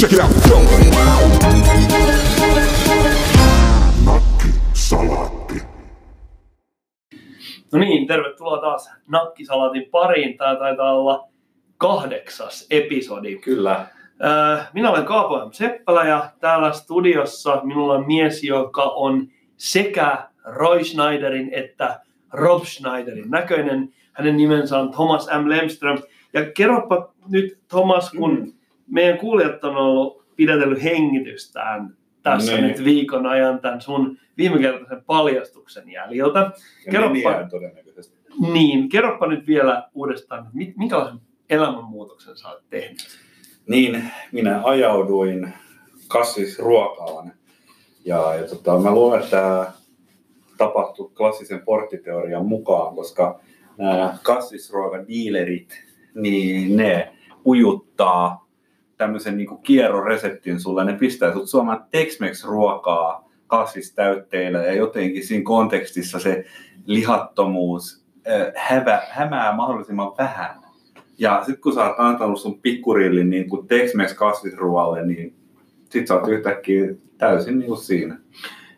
Check it out. Go. Nakkisalaatti. No niin, tervetuloa taas Nakkisalatin pariin. Tämä taitaa olla kahdeksas episodi. Kyllä. Äh, Minä olen Kaapo M. Seppälä ja täällä studiossa minulla on mies, joka on sekä Roy Schneiderin että Rob Schneiderin näköinen. Hänen nimensä on Thomas M. Lemström. Ja kerropa nyt Thomas, kun Mm. Meidän kuulijat on ollut pidetellyt hengitystään tässä Niin. nyt viikon ajan tämän sun viimekertaisen paljastuksen jäljiltä. Ja Kerropa- todennäköisesti. Niin, kerropa nyt vielä uudestaan, mi- minkälaisen elämänmuutoksen sä oot tehnyt? Niin, minä ajauduin kasvisruokaan. Ja, ja tota, mä luulen, että tämä tapahtui klassisen porttiteorian mukaan, koska nämä kasvisruokadiilerit, niin ne ujuttaa tämmöisen niin kierroreseptin sulle. Ne pistää sut suomaan Tex-Mex-ruokaa kasvistäytteillä ja jotenkin siinä kontekstissa se lihattomuus äh, hävä, hämää mahdollisimman vähän. Ja sitten kun sä oot antanut sun pikkurillin niin kuin Tex-Mex kasvisruoalle, niin sit sä oot yhtäkkiä täysin niin kuin siinä.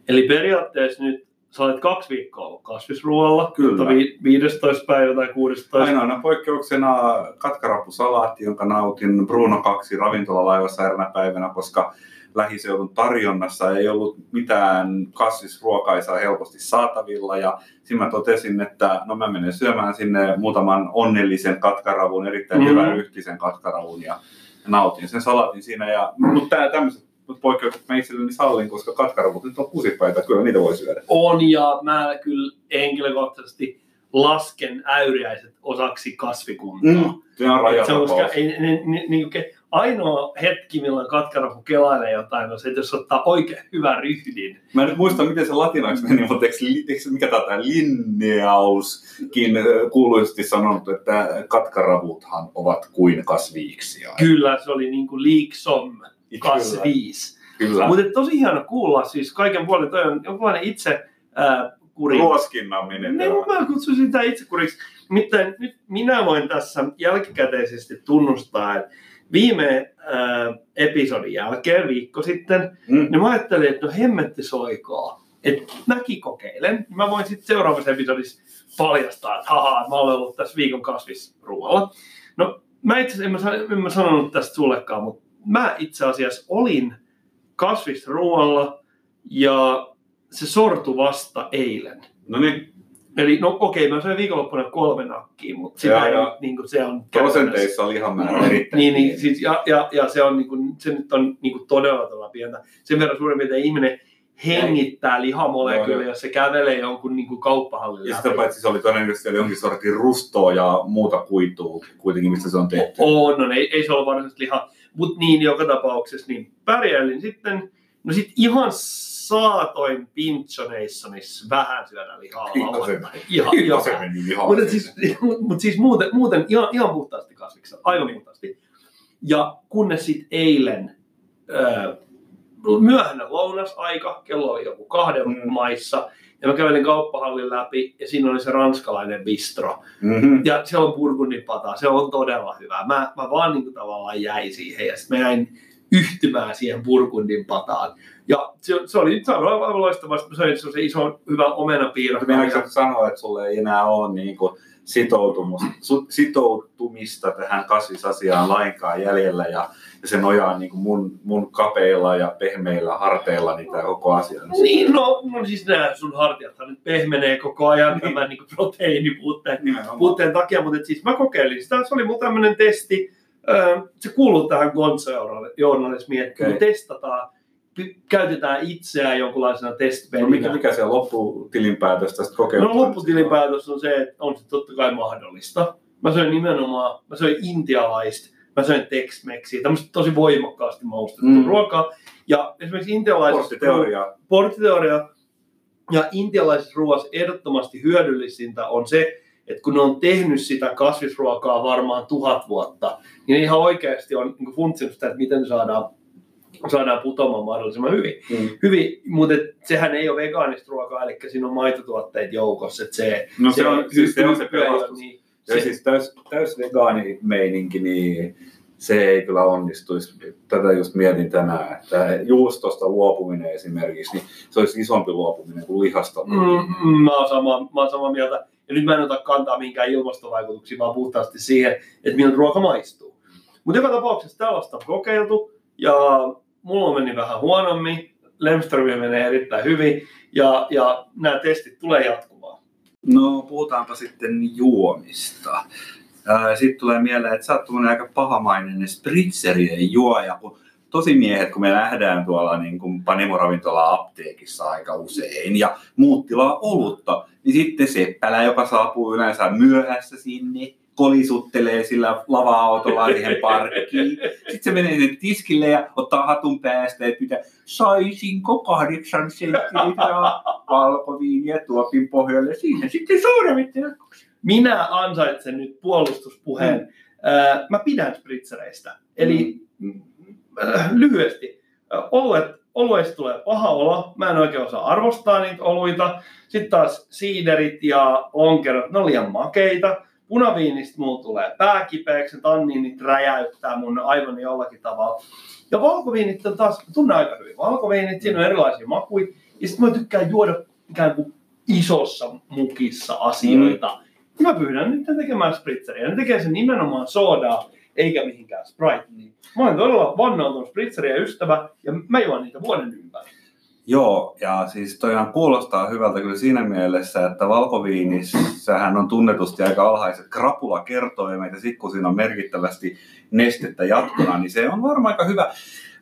Eli periaatteessa nyt sä olet kaksi viikkoa ollut kasvisruoalla, Kyllä. mutta vi- 15. päivä tai 16. Ainoana poikkeuksena katkarappusalaatti, jonka nautin Bruno 2 ravintolalaivassa eräänä päivänä, koska lähiseudun tarjonnassa ei ollut mitään kasvisruokaisaa helposti saatavilla. Ja siinä mä totesin, että no mä menen syömään sinne muutaman onnellisen katkaravun, erittäin mm. hyvän yhtisen katkaravun ja nautin sen salatin siinä. Ja, mutta tämmöiset poikkeukset mä itselleni sallin, koska katkaravut nyt on kusipäitä, kyllä niitä voi syödä. On ja mä kyllä henkilökohtaisesti lasken äyriäiset osaksi kasvikuntaa. Mm. Se on koska rajatapaus. ei, ne, ne, niin kuin, ainoa hetki, milloin katkarapu kelailee jotain, on se, että jos ottaa oikein hyvän ryhdin. Mä en nyt muista, miten se latinaksi meni, mutta eikö, eikö mikä tämä linneauskin kuuluisesti sanonut, että katkaravuthan ovat kuin kasviiksia. Kyllä, se oli niin kuin liiksom kasviis. Kyllä. Mutta tosi hieno kuulla, siis kaiken puolin toi on jonkinlainen itse äh, kuri. Ruoskinnan Niin, menetelmä. mä kutsuisin sitä itsekuriksi. Nimittäin nyt minä voin tässä jälkikäteisesti tunnustaa, että viime äh, episodin jälkeen, viikko sitten, Mm. niin mä ajattelin, että no hemmetti soikaa. Että mäkin kokeilen. Mä voin sitten seuraavassa episodissa paljastaa, että haha, mä olen ollut tässä viikon kasvisruoalla. No mä itse asiassa, en mä, en mä sanonut tästä sullekaan, mutta mä itse asiassa olin kasvisruoalla ja se sortui vasta eilen. No niin, Eli no okei, mä söin viikonloppuna kolme nakkia, mutta sitä Joo, ei, joo. niin kuin se on prosenteissa lihamäärä erittäin Niin, niin siis, ja, ja, ja, se, on, niin kuin, se nyt on niin kuin todella todella pientä. Sen verran suurin piirtein ihminen hengittää lihamolekyyliä, jos se kävelee jonkun niin kuin kauppahallin Ja sitä läpi. paitsi se oli todennäköisesti oli jonkin sortin rustoa ja muuta kuitua kuitenkin, mistä se on tehty. On, no ei, ei se ole varsinaisesti liha. Mutta niin, joka tapauksessa niin pärjäilin sitten. No sit ihan saatoin pinchoneissonissa vähän syödä lihaa lauantaina. Ihan, ihan. Mutta siis, mut siis muuten, muuten ihan, ihan puhtaasti kasviksi, aivan puhtaasti. Ja kunnes sitten eilen öö, myöhänä lounasaika, kello oli joku kahden Mm. maissa, ja mä kävelin kauppahallin läpi, ja siinä oli se ranskalainen bistro. Mm-hmm. Ja se on burgundipata, se on todella hyvä. Mä, mä vaan niin kuin tavallaan jäin siihen, ja sitten mä jäin yhtymään siihen burgundin pataan. Ja se, se oli aivan loistavaa, että mä söin se iso hyvä omenapiirros. Meinaatko sanoa, että sulle ei enää ole niin kuin sitoutumista tähän kasvisasiaan lainkaan jäljellä ja, ja se nojaa niin kuin mun, mun kapeilla ja pehmeillä harteilla niin tämä koko asia. Niin, no, no siis nämä sun hartiathan nyt pehmenee koko ajan Niin. tämän niin proteiinipuutteen Nimenomaan. puutteen takia, mutta et siis mä kokeilin sitä, se oli mun tämmöinen testi, se kuuluu tähän Gonzo-journalismiin, että Okei. testataan, käytetään itseään jonkunlaisena No, testpelinä. mikä, mikä se lopputilinpäätös tästä kokeilusta? No lopputilinpäätös on se, että on se totta kai mahdollista. Mä söin nimenomaan, mä söin intialaista, mä söin Tex-Mexiä, tämmöistä tosi voimakkaasti maustettua Mm. ruokaa. Ja esimerkiksi intialaisessa Porttiteoria. porttiteoria ja intialaisessa ruoassa ehdottomasti hyödyllisintä on se, että kun ne on tehnyt sitä kasvisruokaa varmaan tuhat vuotta, niin ne ihan oikeasti on niin funtsinut sitä, että miten saadaan, saadaan putoamaan mahdollisimman hyvin. Mm. hyvin mutta et sehän ei ole vegaanista ruokaa, eli siinä on maitotuotteet joukossa. Että se, No se on, siis se on se pelastus. Niin, Ja siis täys, täys vegaanimeininki, niin se ei kyllä onnistuisi. Tätä just mietin tänään, että juustosta luopuminen esimerkiksi, niin se olisi isompi luopuminen kuin lihasta. Mm, mm, mä, oon sama, mä oon samaa mieltä. Ja nyt mä en ota kantaa minkään ilmastovaikutuksiin, vaan puhtaasti siihen, että miltä ruoka maistuu. Mutta joka tapauksessa tällaista on kokeiltu ja mulla on mennyt vähän huonommin. Lemströmiä menee erittäin hyvin ja, ja nämä testit tulee jatkumaan. No puhutaanpa sitten juomista. Sitten tulee mieleen, että sä oot aika pahamainen spritserien juoja, kun tosimiehet, kun me nähdään tuolla niin kuin apteekissa aika usein ja muut tilaa olutta, niin sitten seppälä, joka saapuu yleensä myöhässä sinne, kolisuttelee sillä lava-autolla siihen parkkiin. Sitten se menee sinne tiskille ja ottaa hatun päästä ja pitää, saisinko kahdeksan senttiä valkoviiniä tuopin pohjalle. Siinä sitten suuremmin Minä ansaitsen nyt puolustuspuheen. Mm. Mä pidän spritzereistä. Eli mm. lyhyesti, oluet, olueista tulee paha olo. Mä en oikein osaa arvostaa niitä oluita. Sitten taas siiderit ja lonkerot, ne on liian makeita punaviinistä mulla tulee pääkipeäksi, tanniinit räjäyttää mun aivan jollakin tavalla. Ja valkoviinit on taas, tunnen aika hyvin valkoviinit, siinä on erilaisia makuja. Ja sitten mä tykkään juoda ikään kuin isossa mukissa asioita. Mm. Mä pyydän nyt tekemään spritzeriä. Ne tekee sen nimenomaan soodaa, eikä mihinkään Sprite. Mä olen todella vannoutunut spritzeriä ystävä, ja mä juon niitä vuoden ympäri. Joo, ja siis toihan kuulostaa hyvältä kyllä siinä mielessä, että valkoviinissähän on tunnetusti aika alhaiset krapulakertoimet ja sitten kun siinä on merkittävästi nestettä jatkona, niin se on varmaan aika hyvä.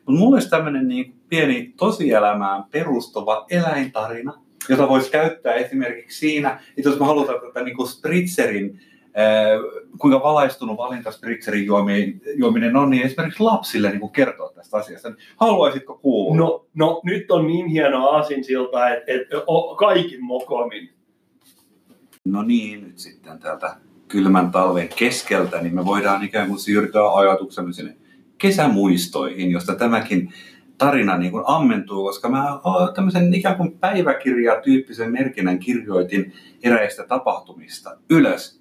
Mutta mulla olisi tämmöinen niin pieni tosielämään perustuva eläintarina, jota voisi käyttää esimerkiksi siinä, että jos me halutaan tätä niin kuin spritzerin kuinka valaistunut valinta Spritzerin juominen on, niin esimerkiksi lapsille niin kuin kertoa tästä asiasta. Haluaisitko kuulla? No, no nyt on niin hieno aasinsilta, että, että kaikin mokomin. No niin, nyt sitten täältä kylmän talven keskeltä, niin me voidaan ikään kuin siirtyä ajatuksemme sinne kesämuistoihin, josta tämäkin tarina niin kuin ammentuu, koska mä tämmöisen ikään kuin päiväkirjatyyppisen merkinnän kirjoitin eräistä tapahtumista ylös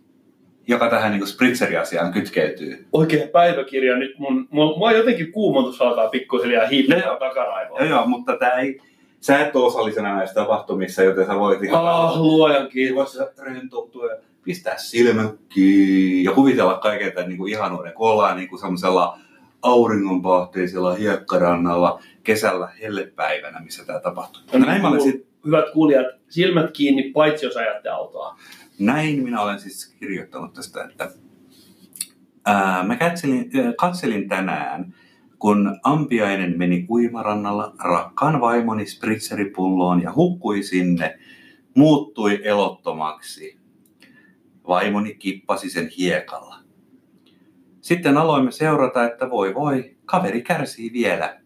joka tähän niin Spritzer-asiaan kytkeytyy. Oikein päiväkirja nyt. Mun, mun, mun jotenkin kuumotus alkaa pikkuhiljaa hiipiä takaraivoon. Joo, joo, mutta tämä ei, sä et ole osallisena näissä tapahtumissa, joten sä voit ihan... Ah, luojan kiitos. rentoutua ja pistää silmät ja kuvitella kaiken tämän niin kuin ihanuuden, kun ollaan niin kuin semmoisella auringonpahteisella hiekkarannalla kesällä hellepäivänä, missä tämä tapahtuu. No, näin mä sit... Hyvät kuulijat, silmät kiinni, paitsi jos ajatte autoa. Näin minä olen siis kirjoittanut tästä, että ää, mä katselin, katselin tänään, kun ampiainen meni uimarannalla rakkaan vaimoni spritseripulloon ja hukkui sinne, muuttui elottomaksi. Vaimoni kippasi sen hiekalla. Sitten aloimme seurata, että voi voi, kaveri kärsii vielä.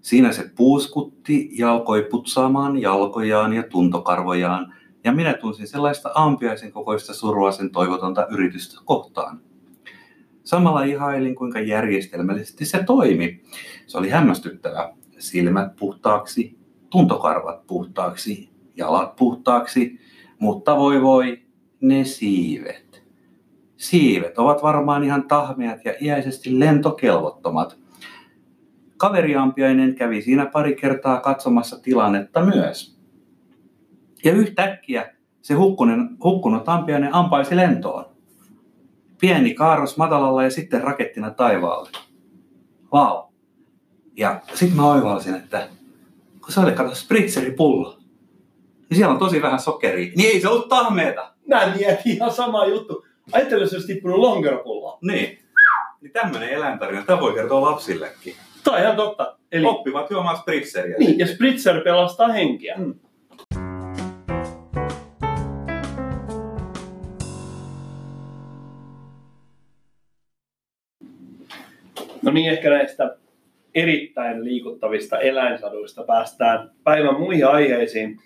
Siinä se puuskutti ja alkoi putsaamaan jalkojaan ja tuntokarvojaan ja minä tunsin sellaista ampiaisen kokoista surua sen toivotonta yritystä kohtaan. Samalla ihailin, kuinka järjestelmällisesti se toimi. Se oli hämmästyttävä. Silmät puhtaaksi, tuntokarvat puhtaaksi, jalat puhtaaksi, mutta voi voi, ne siivet. Siivet ovat varmaan ihan tahmeat ja iäisesti lentokelvottomat. Kaveriampiainen kävi siinä pari kertaa katsomassa tilannetta myös. Ja yhtäkkiä se hukkunen, hukkunut ampiainen ampaisi lentoon. Pieni kaaros matalalla ja sitten rakettina taivaalle. Vau. Wow. Ja sitten mä oivalsin, että kun se oli kato spritseripullo, niin siellä on tosi vähän sokeria. Niin ei se ollut tahmeeta. Mä mietin ihan sama juttu. Ajattelen, jos olisi tippunut lonkeropulloa. Niin. Niin tämmöinen eläintarina, tämä voi kertoa lapsillekin. Tämä on ihan totta. Eli... Oppivat juomaan spritseriä. Niin, ja spritzer pelastaa henkiä. Mm. No niin, ehkä näistä erittäin liikuttavista eläinsaduista päästään päivän muihin aiheisiin.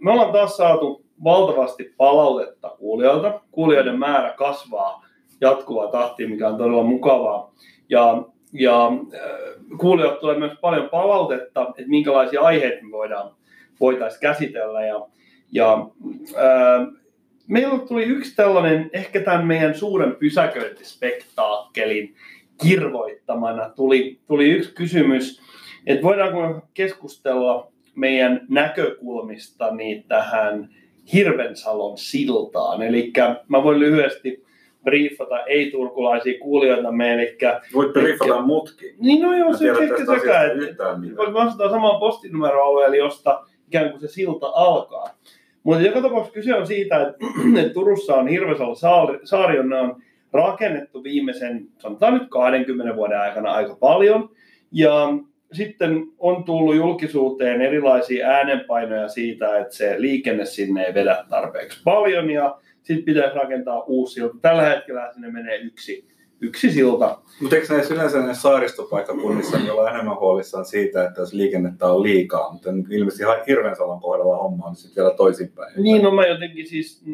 Me ollaan taas saatu valtavasti palautetta kuulijoilta. Kuulijoiden määrä kasvaa jatkuvaa tahtia, mikä on todella mukavaa. Ja, ja kuulijoilta tulee myös paljon palautetta, että minkälaisia aiheita me voidaan, voitaisiin käsitellä. Ja, ja ää, meillä tuli yksi tällainen, ehkä tämän meidän suuren pysäköintispektaakkelin kirvoittamana tuli, tuli yksi kysymys, että voidaanko keskustella meidän näkökulmista niin tähän Hirvensalon siltaan. Eli mä voin lyhyesti briefata ei-turkulaisia kuulijoita me, eli... Voit briefata mutkin. Niin no joo, se ehkä sekä, että voit vastata samaan postinumeroalueelle, josta ikään kuin se silta alkaa. Mutta joka tapauksessa kyse on siitä, että, että Turussa on Hirvesalo saari, saari on rakennettu viimeisen, sanotaan nyt 20 vuoden aikana aika paljon. Ja sitten on tullut julkisuuteen erilaisia äänenpainoja siitä, että se liikenne sinne ei vedä tarpeeksi paljon ja sitten pitäisi rakentaa uusi silta. Tällä hetkellä sinne menee yksi, yksi silta. Mutta eikö näissä yleensä näissä saaristopaikkakunnissa niin ollaan enemmän huolissaan siitä, että jos liikennettä on liikaa, mutta ilmeisesti ihan Hirvensalon kohdalla homma on sitten vielä toisinpäin. Niin, no mä jotenkin siis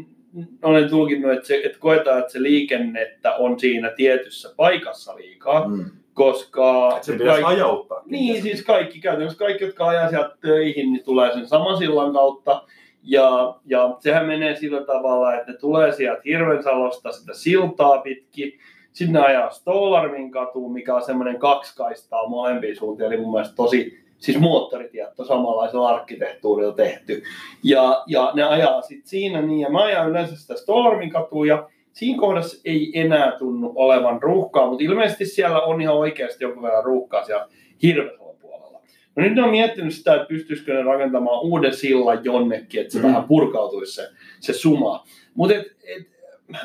olen tulkinnut, että, se, että koetaan, että se liikennettä on siinä tietyssä paikassa liikaa, Mm. koska Et se pitäisi hajauttaa. Niin, siis kaikki käytännössä kaikki, jotka ajaa sieltä töihin, niin tulee sen saman sillan kautta. Ja, ja sehän menee sillä tavalla, että ne tulee sieltä Hirvensalosta sitä siltaa pitkin. Sitten ne ajaa Stolarmin katuun, mikä on semmoinen kaksi kaistaa molempiin suuntiin. Eli mun mielestä tosi, siis moottoritiet on samanlaisella arkkitehtuurilla tehty. Ja, ja ne ajaa sitten siinä niin, ja mä ajan yleensä sitä Stolarmin katua, ja siinä kohdassa ei enää tunnu olevan ruuhkaa, mutta ilmeisesti siellä on ihan oikeasti jonkun verran ruuhkaa siellä Hirvesalon puolella. No nyt on miettinyt sitä, että pystyisikö ne rakentamaan uuden sillan jonnekin, että se Mm. vähän purkautuisi se, se suma. Mutta et, et,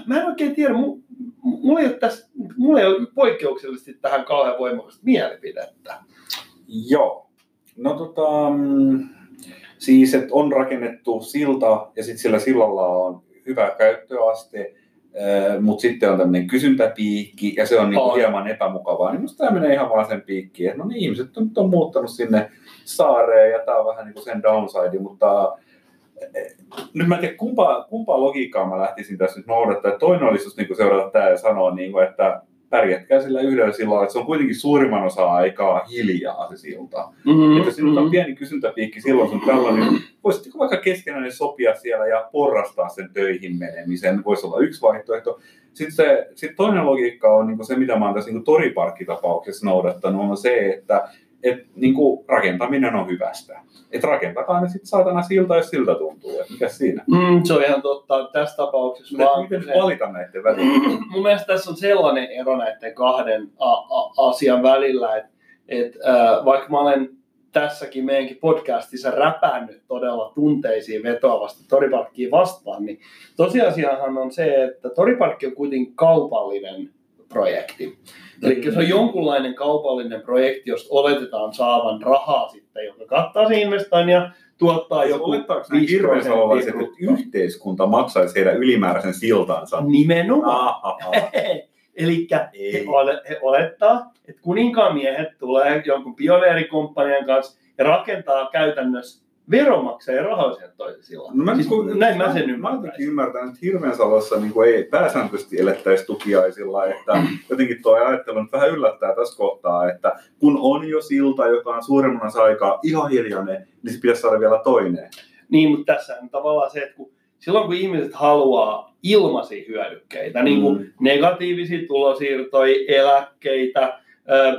mä en oikein tiedä, mu, mu- mulla ei ole, tässä, mulla ei ole poikkeuksellisesti tähän kauhean voimakasta mielipidettä. Joo. No tota, mm, siis että on rakennettu silta ja sitten sillä sillalla on hyvä käyttöaste, mutta sitten on tämmöinen kysyntäpiikki ja se on niinku On. hieman epämukavaa. Niin musta tämä menee ihan vaan sen piikkiin. että No niin, ihmiset on, on muuttanut sinne saareen ja tämä on vähän niin kuin sen downside, mutta eh, nyt mä en tiedä, kumpaa, kumpaa logiikkaa mä lähtisin tässä nyt noudattaa. Toinen olisi just niin seurata tämä ja sanoa, niin kuin, että pärjätkää sillä yhdellä sillä että se on kuitenkin suurimman osa aikaa hiljaa se silta. Mm-hmm. Että jos sinulla on pieni kysyntäpiikki silloin sun tällä, niin voisitteko vaikka keskenään sopia siellä ja porrastaa sen töihin menemisen, voisi olla yksi vaihtoehto. Sitten se, sit toinen logiikka on niin se, mitä mä oon tässä niin toriparkkitapauksessa noudattanut, on se, että et, niin rakentaminen on hyvästä. Että rakentakaa ne sitten saatana silta, jos siltä tuntuu. Et mikä siinä? Mm, se on ihan totta. Tässä tapauksessa vaan Miten se- valita näiden välillä? mun mielestä tässä on sellainen ero näiden kahden a- a- asian välillä, että et, äh, vaikka mä olen tässäkin meidänkin podcastissa räpännyt todella tunteisiin vetoavasti Toriparkkiin vastaan, niin tosiasiahan on se, että Toriparkki on kuitenkin kaupallinen projekti. Eli se on jonkunlainen kaupallinen projekti, josta oletetaan saavan rahaa sitten, joka kattaa sen investoinnin ja tuottaa joku Olettaako nämä 5 hirveänsalolaiset, että prosenttia bruttoa. yhteiskunta maksaisi heidän ylimääräisen siltansa? Nimenomaan. Aha. Eli he, Ei. ole, he olettaa, että kuninkaan miehet tulee jonkun pioneerikomppanian kanssa ja rakentaa käytännössä veronmaksajien rahoja sieltä toisella. No mä, siis, kun, näin mä sen Mä ymmärrän. jotenkin ymmärtänyt, että Hirveensalossa niin ei pääsääntöisesti elettäisi tukiaisilla, että jotenkin tuo ajattelu nyt vähän yllättää tässä kohtaa, että kun on jo silta, joka on suuremman aikaa ihan hiljainen, niin se pitäisi saada vielä toinen. Niin, mutta tässä on tavallaan se, että kun, silloin kun ihmiset haluaa ilmaisia hyödykkeitä, niin kuin Mm. negatiivisia tulosiirtoja, eläkkeitä,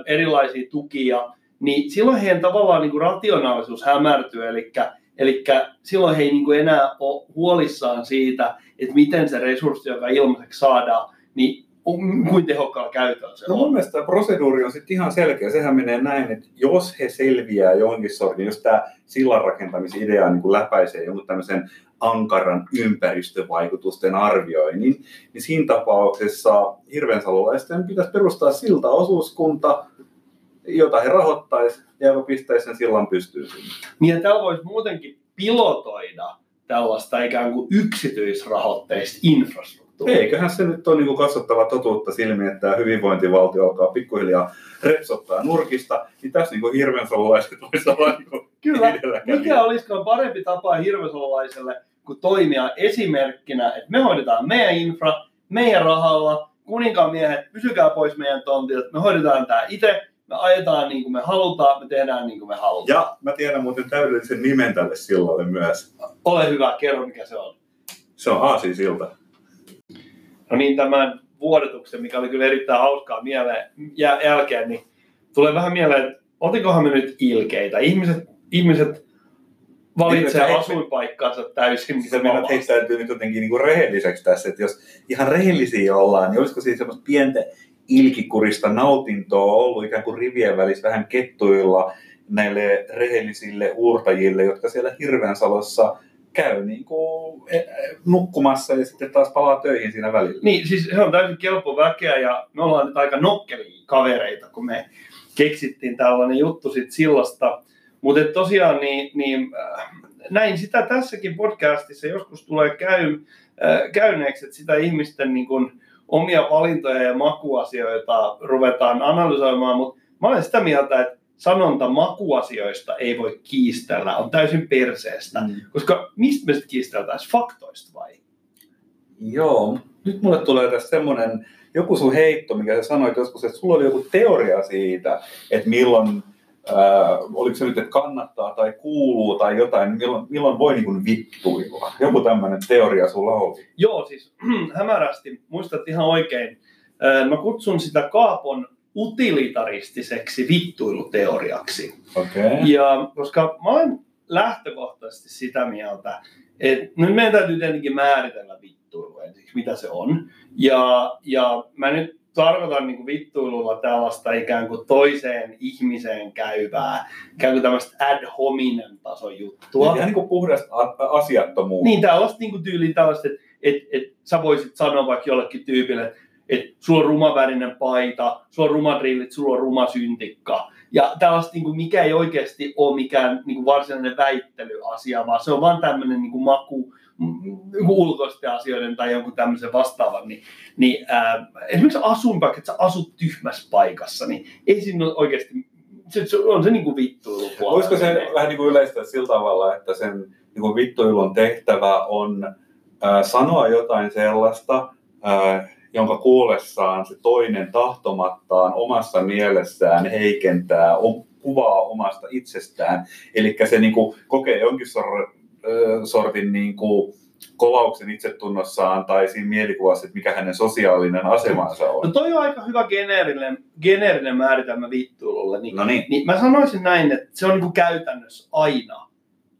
erilaisia tukia, niin silloin heidän tavallaan niin kuin rationaalisuus hämärtyy, eli, eli silloin he ei niin kuin enää ole huolissaan siitä, että miten se resurssi, joka ilmaiseksi saadaan, niin kuin tehokkaalla käytöllä se No mun on. mielestä tämä proseduuri on sitten ihan selkeä. Sehän menee näin, että jos he selviää johonkin sortin, jos tämä sillan rakentamisidea niin kuin läpäisee jonkun tämmöisen ankaran ympäristövaikutusten arvioinnin, niin siinä tapauksessa hirvensalolaisten pitäisi perustaa siltaosuuskunta, jota he rahoittaisi ja joka pistäisi sen sillan pystyyn sinne. Niin ja täällä voisi muutenkin pilotoida tällaista ikään kuin yksityisrahoitteista infrastruktuuria. Eiköhän se nyt ole niin katsottava totuutta silmiin, että tämä hyvinvointivaltio alkaa pikkuhiljaa repsottaa nurkista, niin tässä niin kuin hirvensalolaiset voisi olla niin Kyllä. Mikä olisikaan parempi tapa hirvesolalaiselle kuin toimia esimerkkinä, että me hoidetaan meidän infra, meidän rahalla, kuninkaan miehet, pysykää pois meidän tontilta, me hoidetaan tämä itse, me ajetaan niin kuin me halutaan, me tehdään niin kuin me halutaan. Ja mä tiedän muuten täydellisen nimen tälle sillalle myös. Ole hyvä, kerro mikä se on. Se on Aasinsilta. No niin, tämän vuodetuksen, mikä oli kyllä erittäin hauskaa mieleen, ja jälkeen, niin tulee vähän mieleen, että otikohan me nyt ilkeitä. Ihmiset, ihmiset valitsee Niin, asuinpaikkaansa täysin sä meinaat heittäytyy nyt jotenkin niinku rehelliseksi tässä, että jos ihan rehellisiä ollaan, niin olisiko siinä semmoista pientä ilkikurista nautintoa ollut ikään kuin rivien välissä vähän kettuilla näille rehellisille uurtajille, jotka siellä Hirveänsalossa käy niin kuin nukkumassa ja sitten taas palaa töihin siinä välillä. Niin, siis he on täysin kelpo väkeä ja me ollaan nyt aika nokkelia kavereita, kun me keksittiin tällainen juttu sit sillasta. Mutta tosiaan niin, niin äh, näin sitä tässäkin podcastissa joskus tulee käy, äh, käyneeksi, että sitä ihmisten niin kun, omia valintoja ja makuasioita ruvetaan analysoimaan, mutta mä olen sitä mieltä, että sanonta makuasioista ei voi kiistellä, on täysin perseestä. Mm. Koska mistä me sitten kiisteltäisiin, faktoista vai? Joo, nyt mulle tulee tässä semmoinen joku sun heitto, mikä sä sanoit joskus, että sulla oli joku teoria siitä, että milloin, ää, oliko se nyt, että kannattaa tai kuuluu tai jotain, niin milloin, milloin voi niin vittuilla. Joku tämmöinen teoria sulla oli. Joo, siis hämärästi, muistat ihan oikein. Ää, Mä kutsun sitä Kaapon utilitaristiseksi vittuiluteoriaksi. Okei. Okay. Ja koska mä olen lähtökohtaisesti sitä mieltä, että nyt meidän täytyy tietenkin määritellä vittuilu ensiksi, mitä se on. Ja, ja mä nyt tarkoitan niin kuin vittuilulla tällaista ikään kuin toiseen ihmiseen käyvää, ikään kuin tämmöistä ad hominem tason juttua. Ihan niin kuin puhdasta asiattomuutta. Niin, tällaista niin kuin tyyliin tällaista, että et, et, sä voisit sanoa vaikka jollekin tyypille, että et, sulla on rumavärinen paita, sulla on rumadrillit, sulla on ruma syntikka. Ja tällaista, niin kuin, mikä ei oikeasti ole mikään niin kuin varsinainen väittelyasia, vaan se on vaan tämmöinen niin kuin maku, ulkoisten asioiden tai jonkun tämmöisen vastaavan, niin, niin ää, esimerkiksi asuinpaikka, että sä asut tyhmässä paikassa, niin ei siinä ole oikeasti, se, se on se niin kuin vittuilu Voisiko se vähän niin kuin yleistää sillä tavalla, että sen niin kuin vittuilun tehtävä on äh, sanoa jotain sellaista, äh, jonka kuullessaan se toinen tahtomattaan omassa mielessään heikentää kuvaa omasta itsestään. Eli se niin kuin, kokee jonkin sor, sortin niin kuin, kolauksen itsetunnossaan tai siinä mielikuvassa, että mikä hänen sosiaalinen asemansa on. No toi on aika hyvä geneerinen, geneerinen määritelmä vittuilulle. Niin, No niin. niin mä sanoisin näin, että se on niin kuin käytännössä aina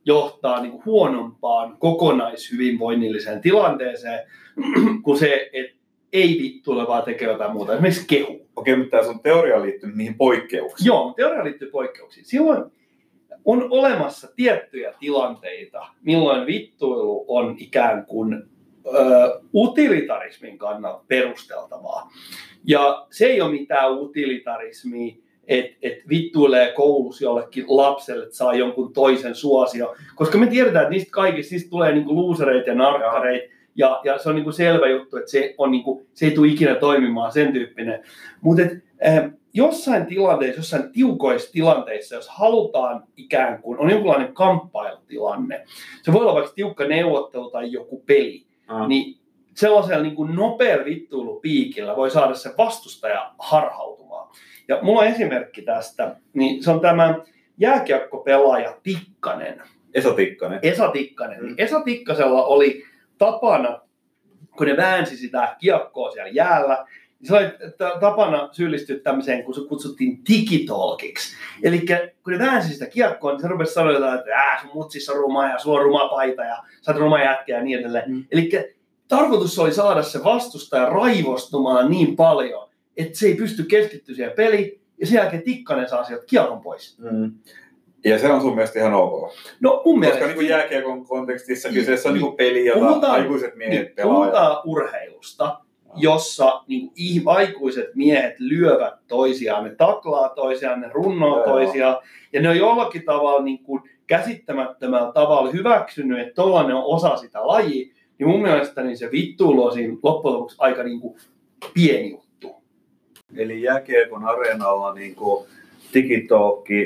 johtaa niin kuin huonompaan kokonaishyvinvoinnilliseen tilanteeseen kuin se, että ei vittuile, vaan tekee jotain muuta. Esimerkiksi kehu. Okei, mutta tämä sun teoria liittyy niihin poikkeuksiin. Joo, teoria liittyy poikkeuksiin. Silloin on olemassa tiettyjä tilanteita, milloin vittuilu on ikään kuin ö, utilitarismin kannalta perusteltavaa. Ja se ei ole mitään utilitarismia, että et vittuilee koulussa jollekin lapselle, että saa jonkun toisen suosio. Koska me tiedetään, että niistä kaikista niistä tulee niinku luusereita ja narkkareita. Ja, ja se on niinku selvä juttu, että se, on niinku, se ei tule ikinä toimimaan sen tyyppinen. Mutta jossain tilanteessa, jossain tiukoissa tilanteissa, jos halutaan ikään kuin, on jonkinlainen kamppailutilanne, se voi olla vaikka tiukka neuvottelu tai joku peli, Ah. niin sellaisella niin kuin nopealla vittuilupiikillä voi saada se vastustaja harhautumaan. Ja mulla on esimerkki tästä, niin se on tämä jääkiekkopelaaja Tikkanen, Esa Tikkanen. Esa Tikkanen. Mm. Niin Esa Tikkasella oli tapana, kun ne väänsi sitä kiekkoa siellä jäällä, se oli tapana syyllistyä tämmöiseen, kun se kutsuttiin digitalkiksi. Eli kun ne väänsi sitä kiekkoa, niin se rupesi sanoa, että äh, sun mutsissa on ruma ja sulla on ruma paita ja sä oot ruma jätkä ja niin edelleen. Mm. Eli tarkoitus oli saada se vastustaja raivostumaan niin paljon, että se ei pysty keskittyä siihen peliin, ja sen jälkeen Tikkanen saa sieltä kiekon pois. Mm. Ja se on sun mielestä ihan ok. No mun mielestä... Koska niin jääkiekon kontekstissa kyseessä on niin. niin kuin peli, jota Puhutaan- aikuiset miehet Niin, pelaa. puhutaan urheilusta, jossa niin kuin, aikuiset miehet lyövät toisiaan, ne taklaa toisiaan, ne runnoo Joo. toisiaan, ja ne on jollakin tavalla niin kuin, käsittämättömällä tavalla hyväksynyt, että tollainen on osa sitä lajia, niin mun mielestä niin se vittuilu on siinä loppujen lopuksi aika niin kuin, pieni juttu. Eli jääkiekon areenalla niin kuin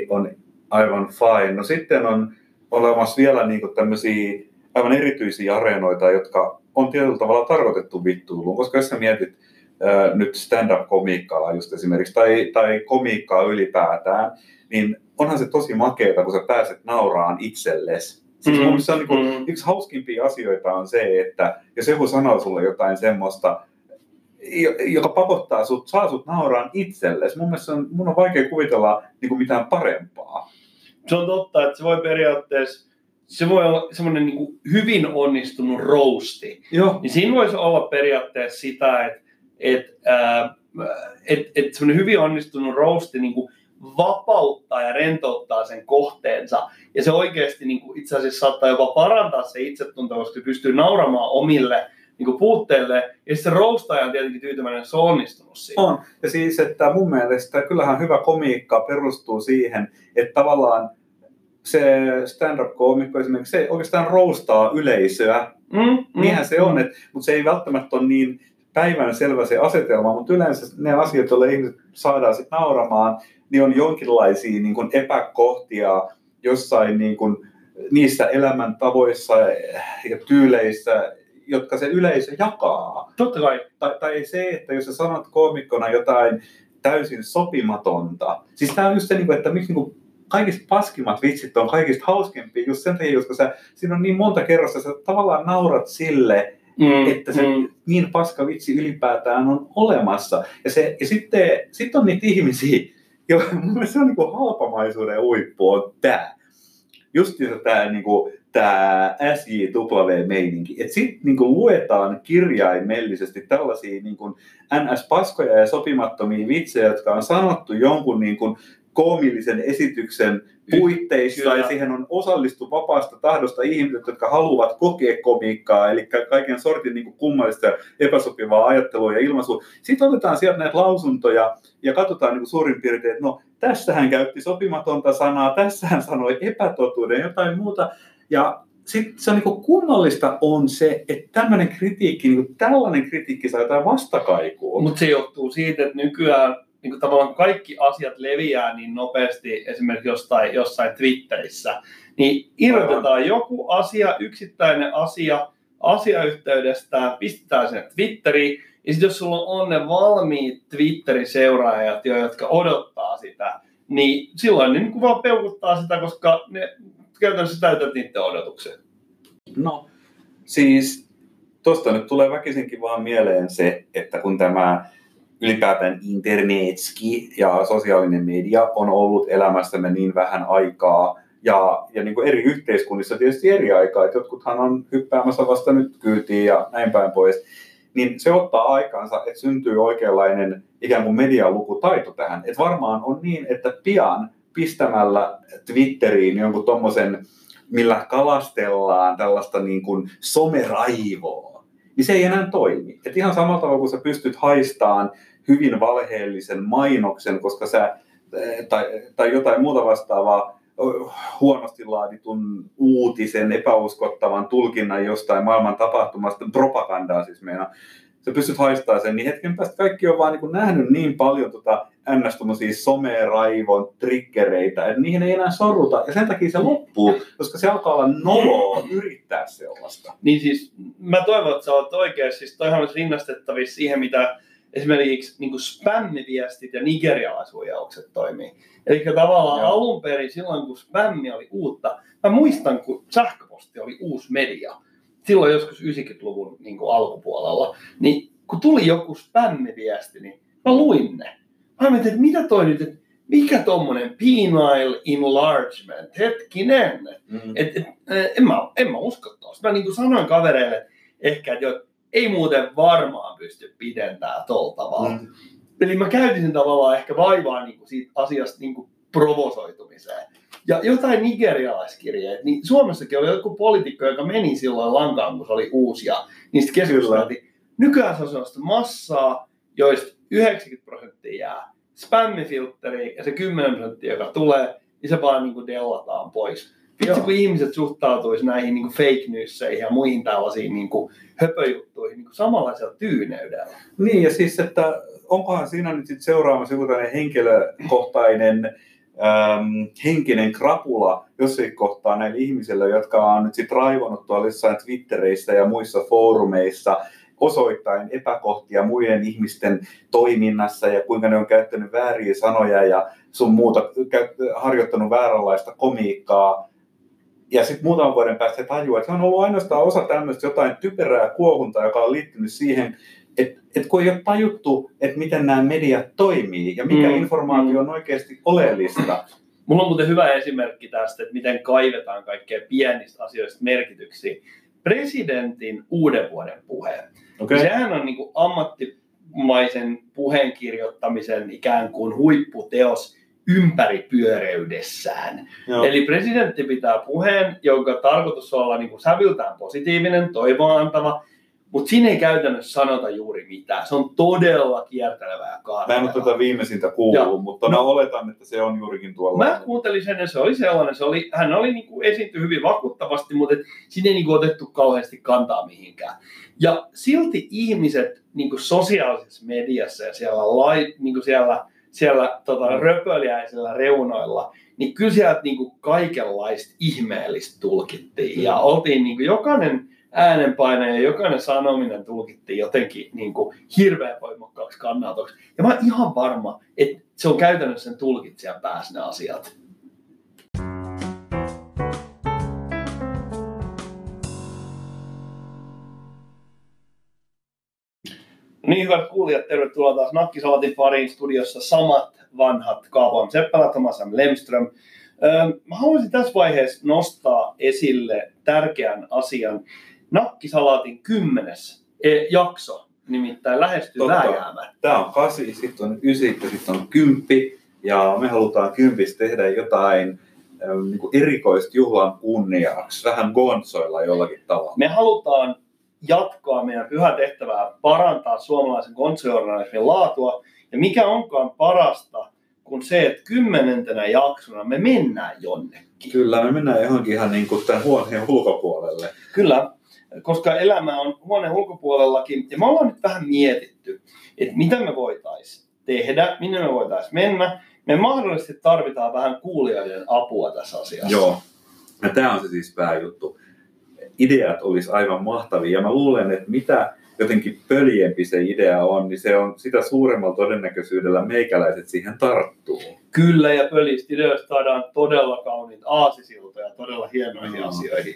on aivan fine. No sitten on olemassa vielä niin kuin tämmöisiä aivan erityisiä areenoita, jotka on tietyllä tavalla tarkoitettu vittuiluun. Koska jos sä mietit ää, nyt stand-up-komiikkaa just esimerkiksi, tai, tai komiikkaa ylipäätään, niin onhan se tosi makeeta, kun sä pääset nauraan itsellesi. Siis Mm, se on niin kuin, mm. yksi hauskimpia asioita on se, että jos joku sanoo sulle jotain semmoista, joka pakottaa sut, saa sut nauraan itsellesi. Mun mielestä on, mun on vaikea kuvitella niin kuin mitään parempaa. Se on totta, että se voi periaatteessa, se voi olla semmoinen niin hyvin onnistunut roasti. Joo. Niin siinä voisi olla periaatteessa sitä, että et, ää, et, et semmoinen hyvin onnistunut roasti niin kuin vapauttaa ja rentouttaa sen kohteensa. Ja se oikeasti niin kuin itse asiassa saattaa jopa parantaa se itsetunto, koska se pystyy nauramaan omille niin kuin puutteille. Ja se roastaja on tietenkin tyytyväinen, se on onnistunut siinä. On. Ja siis, että mun mielestä kyllähän hyvä komiikka perustuu siihen, että tavallaan se stand-up-koomikko esimerkiksi, se oikeastaan roustaa yleisöä. Mm, mm, Niinhän se on, että, mutta se ei välttämättä ole niin päivän selvä se asetelma, mutta yleensä ne asiat, joille ihmiset saadaan sitten nauramaan, niin on jonkinlaisia niin kuin epäkohtia jossain niin kuin, niissä elämäntavoissa ja tyyleissä, jotka se yleisö jakaa. Totta kai. Tai, tai se, että jos sä sanot koomikkona jotain täysin sopimatonta. Siis tämä on just se, niin että miksi niin kaikista paskimmat vitsit on kaikista hauskempia just sen takia, koska sä, siinä on niin monta kerrosta, sä tavallaan naurat sille, mm, että se mm. niin paska vitsi ylipäätään on olemassa. Ja, se, ja sitten sit on niitä ihmisiä, jo, se on niin kuin halpamaisuuden huippu on tämä. Just tämä niin kuin, tämä SJW-meininki. Että sitten niin luetaan kirjaimellisesti tällaisia niin kuin NS-paskoja ja sopimattomia vitsejä, jotka on sanottu jonkun niin kuin koomillisen esityksen puitteissa Kyllä. ja siihen on osallistu vapaasta tahdosta ihmiset, jotka haluavat kokea komiikkaa, eli kaiken sortin niin kummallista ja epäsopivaa ajattelua ja ilmaisua. Sitten otetaan sieltä näitä lausuntoja ja katsotaan niin suurin piirtein, että no tässä hän käytti sopimatonta sanaa, tässä hän sanoi epätotuuden, jotain muuta. Ja sitten se on niin kummallista on se, että tämmöinen kritiikki, niin tällainen kritiikki saa jotain vastakaikua. Mutta se johtuu siitä, että nykyään niin kuin tavallaan kaikki asiat leviää niin nopeasti esimerkiksi jostain, jossain Twitterissä, niin irrotetaan joku asia, yksittäinen asia asiayhteydestä, pistetään sen Twitteriin, ja sitten jos sulla on ne valmiit Twitterin seuraajat, jotka odottaa sitä, niin silloin ne niin vaan peukuttaa sitä, koska ne käytännössä täytät niiden odotuksen. No, siis tuosta nyt tulee väkisinkin vaan mieleen se, että kun tämä ylipäätään internetski ja sosiaalinen media on ollut elämässämme niin vähän aikaa, ja, ja niin kuin eri yhteiskunnissa tietysti eri aikaa, että jotkuthan on hyppäämässä vasta nyt kyytiin ja näin päin pois, niin se ottaa aikaansa, että syntyy oikeanlainen ikään kuin medialukutaito tähän. Että varmaan on niin, että pian pistämällä Twitteriin jonkun tommosen, millä kalastellaan tällaista niin kuin someraivoa, niin se ei enää toimi. Et ihan samalla tavalla, kun sä pystyt haistaan hyvin valheellisen mainoksen, koska sä, tai, tai jotain muuta vastaavaa, huonosti laaditun uutisen, epäuskottavan tulkinnan jostain maailman tapahtumasta, propagandaa siis meina, sä pystyt haistamaan sen, niin hetken päästä kaikki on vaan niin nähnyt niin paljon tota ns. someraivon triggereitä, että niihin ei enää sorruta, ja sen takia se loppuu, koska se alkaa olla noloa yrittää sellaista. Niin siis, mä toivon, että sä oot oikein, siis toihan olisi rinnastettavissa siihen, mitä esimerkiksi niin kuin spämmiviestit ja nigerialaisuojaukset toimii. Eli tavallaan Joo. alun perin silloin, kun spämmi oli uutta, mä muistan, kun sähköposti oli uusi media, silloin joskus 90-luvun niin kuin alkupuolella, niin kun tuli joku spämmiviesti, niin mä luin ne. Mä mietin, että mitä toi nyt, että mikä tommonen penile enlargement, hetkinen. Mm. Et, et, en, mä, en mä usko tuosta. Mä niin kuin sanoin kavereille ehkä, että ei muuten varmaan pysty pidentämään tuolla tavalla. Mm. Eli mä käytin sen tavallaan ehkä vaivaa niin kuin siitä asiasta niin kuin provosoitumiseen. Ja jotain nigerialaiskirjeitä, niin Suomessakin oli joku poliitikko, joka meni silloin lankaan, kun se oli uusi, ja niistä keskusteltiin. Nykyään se on sellaista massaa, joista 90 prosenttia jää spämmifiltteri ja se 10 prosenttia, joka tulee, niin se vaan niin kuin dellataan pois. Vitsi, kun ihmiset suhtautuisi näihin niin kuin fake newseihin ja muihin tällaisiin niin kuin höpöjuttuihin niin kuin samanlaisella tyyneydellä. Niin, ja siis, että onkohan siinä nyt sit seuraamassa joku henkilökohtainen äm, henkinen krapula jossain kohtaa näille ihmisille, jotka on nyt sitten raivonnut tuolla jossain Twittereissä ja muissa foorumeissa osoittain epäkohtia muiden ihmisten toiminnassa ja kuinka ne on käyttänyt vääriä sanoja ja sun muuta, harjoittanut vääränlaista komiikkaa ja sitten muutaman vuoden päästä tajua, että se on ollut ainoastaan osa tämmöistä jotain typerää kuohuntaa, joka on liittynyt siihen, että että kun ei ole tajuttu, että miten nämä mediat toimii ja mikä Mm, informaatio on oikeasti oleellista. Mulla on muuten hyvä esimerkki tästä, että miten kaivetaan kaikkea pienistä asioista merkityksiä. Presidentin uuden vuoden puhe. Okay? Sehän on niin kuin ammattimaisen puheen kirjoittamisen ikään kuin huipputeos ympäripyöreydessään. Joo. Eli presidentti pitää puheen, jonka tarkoitus on olla niin kuin sävyltään positiivinen, toivoa antava, mutta siinä ei käytännössä sanota juuri mitään. Se on todella kiertelevä ja Mä en ole tätä viimeisintä kuullut, Joo. mutta No. mä oletan, että se on juurikin tuolla. Mä kuuntelin sen ja se oli sellainen, se oli, hän oli niin kuin esiintyi hyvin vakuuttavasti, mutta et siinä ei niin kuin otettu kauheasti kantaa mihinkään. Ja silti ihmiset niin kuin sosiaalisessa mediassa ja siellä, lai, niin kuin siellä, siellä tota, röpöliäisillä reunoilla, niin kyllä sieltä niin kuin kaikenlaista ihmeellistä tulkittiin. Ja oltiin niin kuin jokainen äänenpaine ja jokainen sanominen tulkittiin jotenkin niin kuin hirveän voimakkaaksi kannatoksi. Ja mä oon ihan varma, että se on käytännössä sen tulkitsijan päässä ne asiat. Niin hyvät kuulijat, tervetuloa taas Nakkisalatin pariin studiossa samat vanhat Kaapo Seppälä, Thomas M. Lemström. Mä haluaisin tässä vaiheessa nostaa esille tärkeän asian. Nakkisalaatin kymmenes eh, jakso, nimittäin lähestyy vääjäämättä. Tää on kasi, sitten on ysi, ja sitten on kymppi. Ja me halutaan kympistä tehdä jotain niin kuin erikoista juhlan kunniaksi. Vähän gonsoilla jollakin tavalla. Me halutaan jatkaa meidän pyhä tehtävää parantaa suomalaisen konserjournalismin laatua. Ja mikä onkaan parasta kuin se, että kymmenentenä jaksona me mennään jonnekin. Kyllä, me mennään johonkin ihan niin kuin tämän huoneen ulkopuolelle. Kyllä, koska elämä on huoneen ulkopuolellakin. Ja me ollaan nyt vähän mietitty, että mitä me voitaisiin tehdä, minne me voitaisiin mennä. Me mahdollisesti tarvitaan vähän kuulijoiden apua tässä asiassa. Joo. Ja tämä on se siis pääjuttu. Ideat olisi aivan mahtavia. Ja mä luulen, että mitä jotenkin pöljempi se idea on, niin se on sitä suuremmalla todennäköisyydellä meikäläiset siihen tarttuu. Kyllä, ja pölistä ideoista saadaan todella kauniita aasisiltoja todella hienoihin Joo. asioihin.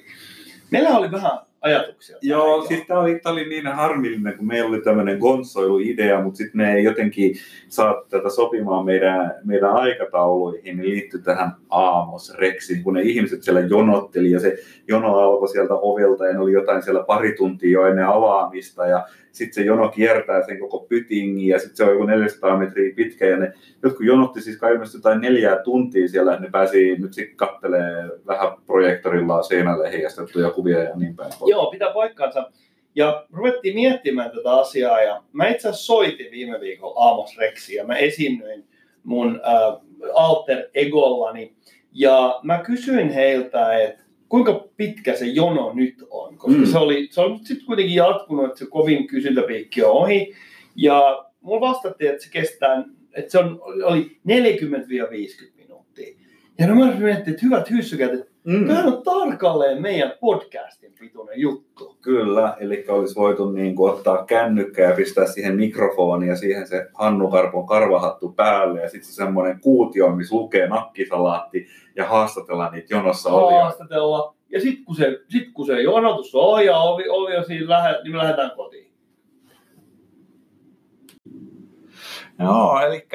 Meillä oli vähän ajatuksia. Joo, siis tämä oli, tää oli niin harmillinen, kun meillä oli tämmöinen gonsoiluidea, mutta sitten me ei jotenkin saa tätä sopimaan meidän, meidän aikatauluihin, niin liittyi tähän aamosreksiin, kun ne ihmiset siellä jonotteli ja se jono alkoi sieltä ovelta ja ne oli jotain siellä pari tuntia jo ennen avaamista ja sitten se jono kiertää sen koko pytingin ja sitten se on joku 400 metriä pitkä ja ne jotkut jonotti siis kai jotain neljää tuntia siellä, ne pääsi nyt sitten kattelee vähän projektorilla seinälle heijastettuja kuvia ja niin päin. Joo, pitää paikkansa. Ja ruvettiin miettimään tätä asiaa ja mä itse asiassa soitin viime viikolla Aamos Rexiä ja mä esinnyin mun äh, alter egollani ja mä kysyin heiltä, että kuinka pitkä se jono nyt on, koska Mm. se oli, se on sitten kuitenkin jatkunut, että se kovin kysyntäpiikki on ohi ja mulla vastattiin, että se kestää, että se on, oli 40-50 minuuttia. Ja no mä miettin, että hyvät hyssykät, että Mm. Tämä on tarkalleen meidän podcastin pituinen juttu. Kyllä, eli olisi voitu niin kuin ottaa kännykkä ja pistää siihen mikrofoni ja siihen se Hannu Karpon karvahattu päälle ja sitten se semmoinen kuutio, missä lukee nakkisalaatti ja haastatella niitä jonossa olijoita. Haastatella. Ja sitten kun, se, sit kun se jonotus on ja ovi, ovi on siinä lähe, niin me lähdetään kotiin. Joo, eli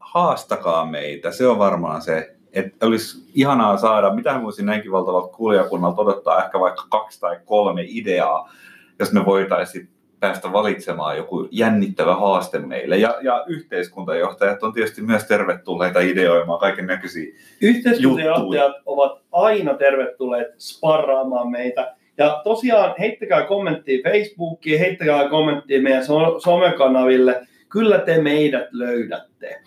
haastakaa meitä, se on varmaan se, että olisi ihanaa saada, mitä voisin näinkin valtavalta kuulijakunnalta odottaa, ehkä vaikka kaksi tai kolme ideaa, jos me voitaisiin päästä valitsemaan joku jännittävä haaste meille. Ja, ja yhteiskuntajohtajat on tietysti myös tervetulleita ideoimaan kaiken näköisiä. Yhteiskuntajohtajat ovat aina tervetulleet sparraamaan meitä. Ja tosiaan heittäkää kommenttia Facebookiin, heittäkää kommenttia meidän so- somekanaville. Kyllä te meidät löydätte.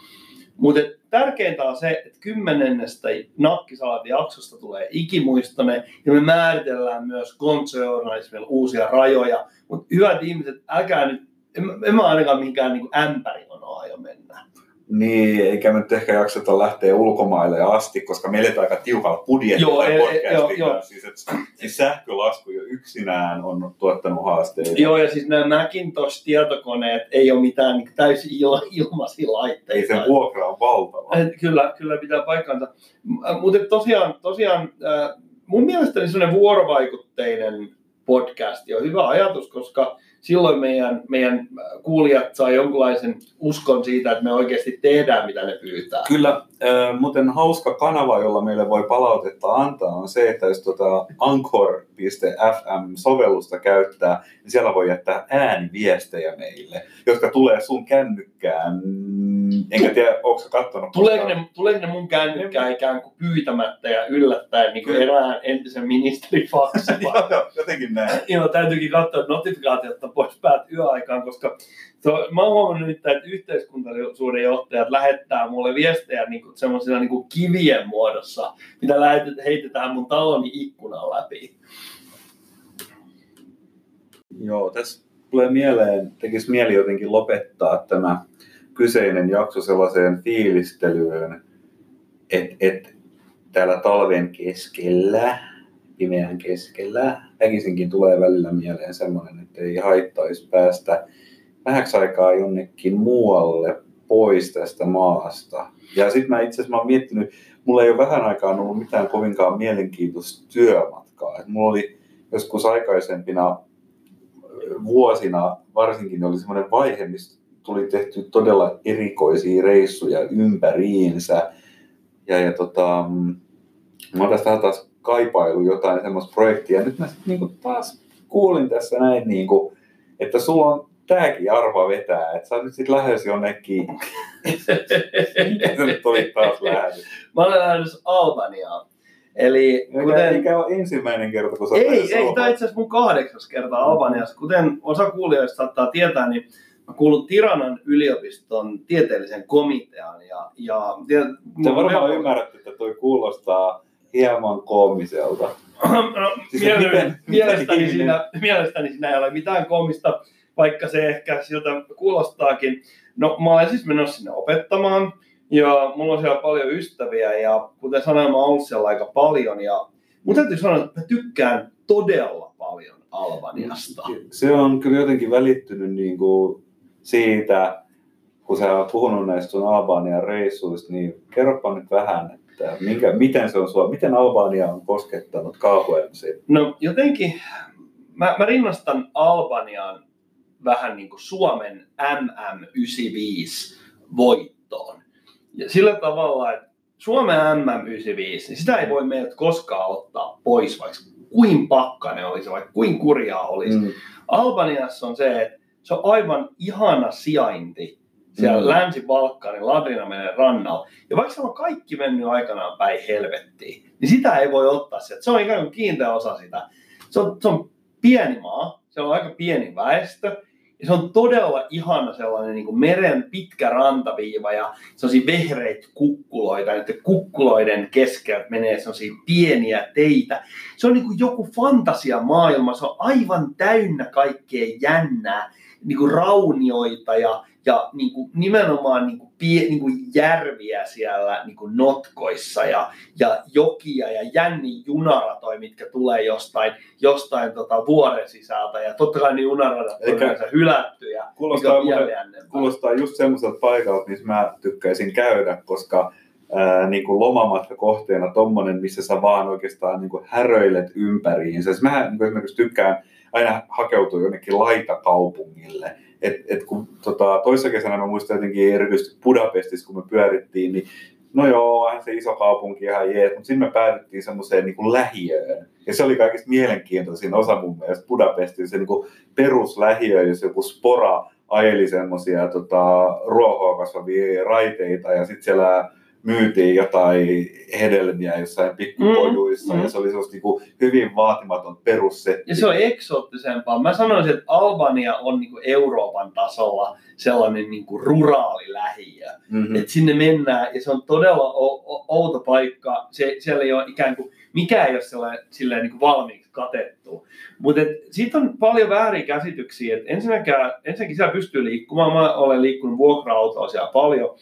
Mutta tärkeintä on se, että kymmenennestä nakkisalaatin jaksosta tulee ikimuistoinen ja me määritellään myös konserjournalismilla uusia rajoja. Mutta hyvät ihmiset, älkää nyt, en, en mä ainakaan mihinkään niin ämpärijonoa aio mennä. Niin, eikä me nyt ehkä jakseta lähteä ulkomaille asti, koska me eletään aika tiukalla budjetilla Joo, e- joo, joo. Siis, et, siis sähkölasku jo yksinään on tuottanut haasteita. Joo, ja siis nämä Macintosh-tietokoneet ei ole mitään niin täysin il- ilmaisia Ei laitteita. sen vuokra on valtava. Et Kyllä, kyllä pitää paikkansa. Mutta tosiaan, tosiaan äh, mun mielestäni sellainen vuorovaikutteinen podcasti on hyvä ajatus, koska silloin meidän, meidän kuulijat saa jonkunlaisen uskon siitä, että me oikeasti tehdään, mitä ne pyytää. Kyllä, äh, muuten hauska kanava, jolla meille voi palautetta antaa, on se, että jos tuota Anchor.fm-sovellusta käyttää, niin siellä voi jättää ääniviestejä meille, jotka tulee sun kännykkään. Enkä tiedä, onko sä kattonut? Tuleeko ne, tuleeko ne mun kännykkään ikään kuin pyytämättä ja yllättäen niin kuin erään entisen ministerin faksi? Joo, jotenkin näin. Joo, täytyykin katsoa notifikaatiot pois päät yöaikaan, koska to, mä oon huomannut nyt, että yhteiskuntaisuuden johtajat lähettää mulle viestejä niin kuin, semmoisilla niin kuin kivien muodossa, mitä lähetet, heitetään mun taloni ikkunan läpi. Joo, tässä tulee mieleen, tekisi mieli jotenkin lopettaa tämä kyseinen jakso sellaiseen fiilistelyyn, että et, täällä talven keskellä, pimeän keskellä, väkisinkin tulee välillä mieleen semmoinen, että ei haittaisi päästä vähäksi aikaa jonnekin muualle pois tästä maasta. Ja sitten mä itse asiassa mä miettinyt, mulla ei ole vähän aikaa ollut mitään kovinkaan mielenkiintoista työmatkaa. Et mulla oli joskus aikaisempina vuosina varsinkin oli semmoinen vaihe, missä tuli tehty todella erikoisia reissuja ympäriinsä. Ja, ja tota, mä oon tästä taas kaipailu jotain semmoista projektia. Nyt mä sit niinku taas kuulin tässä näin, niinku, että sulla on tääkin arva vetää, että sä nyt sit lähes jonnekin. Mikä se nyt oli taas lähdössä? Mä olen lähdössä Albaniaan. Eli Kuten... kuten... Eikä ole ensimmäinen kerta, kun sä Ei, ei, tämä itse asiassa mun kahdeksas kerta Albaniassa. Kuten osa kuulijoista saattaa tietää, niin mä kuulun Tiranan yliopiston tieteellisen komiteaan. Ja, ja, ja Sä varmaan ymmärrät, että toi kuulostaa hieman koomiselta. no, Siis miele- miten- mielestäni, miten siinä, mielestäni siinä ei ole mitään komista, vaikka se ehkä siltä kuulostaakin. No mä olen siis menossa sinne opettamaan ja mulla on siellä paljon ystäviä ja kuten sanoin, mä oon ollut siellä aika paljon ja mun täytyy sanoa, että mä tykkään todella paljon Albaniasta. Se on kyllä jotenkin välittynyt niin kuin siitä, kun sä oot puhunut näistä sun Albanian reissuista, niin kerropa nyt vähän, että minkä, miten, se on sua, miten Albania on koskettanut kauheasti. No jotenkin, mä, mä rinnastan Albanian vähän niin kuin Suomen MM95 voittoon. Ja sillä tavalla, että Suomen MM95, niin sitä ei voi meiltä koskaan ottaa pois, vaikka kuin pakkanen olisi, vaikka kuin kurjaa olisi. Mm. Albaniassa on se, että se on aivan ihana sijainti siellä Mm. Länsi-Balkanin Ladrinameren rannalla. Ja vaikka se on kaikki mennyt aikanaan päin helvettiin, niin sitä ei voi ottaa sieltä. Se on ikään kuin kiinteä osa sitä. Se on, se on pieni maa, se on aika pieni väestö, ja se on todella ihana sellainen niin kuin meren pitkä rantaviiva ja sellaisia vehreitä kukkuloita. Näiden kukkuloiden keskeltä menee sellaisia pieniä teitä. Se on niin kuin joku fantasiamaailma, se on aivan täynnä kaikkea jännää, niin kuin raunioita ja, ja niin kuin nimenomaan niin kuin pie, niin kuin järviä siellä niin kuin notkoissa ja, ja jokia ja jänni junaratoja, mitkä tulee jostain, jostain tota vuoren sisältä. Ja totta kai ne junaradat on yleensä hylätty ja Kuulostaa, muuten, kuulostaa just semmoiselta paikalta, missä mä tykkäisin käydä, koska ää, niin kuin lomamatkakohteena tommonen, missä sä vaan oikeastaan niin kuin häröilet ympäriinsä. Siis mä niin kuin esimerkiksi tykkään aina hakeutua jonnekin laitakaupungille. Et, et kun tota, toissa kesänä mä muistan jotenkin erityisesti Budapestissa, kun me pyörittiin, niin no joo, onhan se iso kaupunki ihan jees, mutta sitten me päädyttiin semmoiseen niin lähiöön. Ja se oli kaikista mielenkiintoisin osa mun mielestä Budapestissa, se niin kuin peruslähiö, jos joku spora ajeli semmoisia tota, ruohoa kasvavia raiteita ja sitten siellä myytiin jotain hedelmiä jossain pikkupojuissa Mm, mm, ja se oli sellaista niinku hyvin vaatimaton perussetti. Ja se on eksoottisempaa. Mä sanoisin, että Albania on niin kuin Euroopan tasolla sellainen niin kuin ruraali lähiö. mm-hmm. Et sinne mennään ja se on todella o- o- outo paikka. Se, siellä ei ole ikään kuin, mikä ei ole sellainen, silleen niin kuin valmiiksi katettu. Mutta siitä on paljon väärin käsityksiä. Et ensinnäkin siellä pystyy liikkumaan. Mä olen liikkunut vuokra-autoa siellä paljon.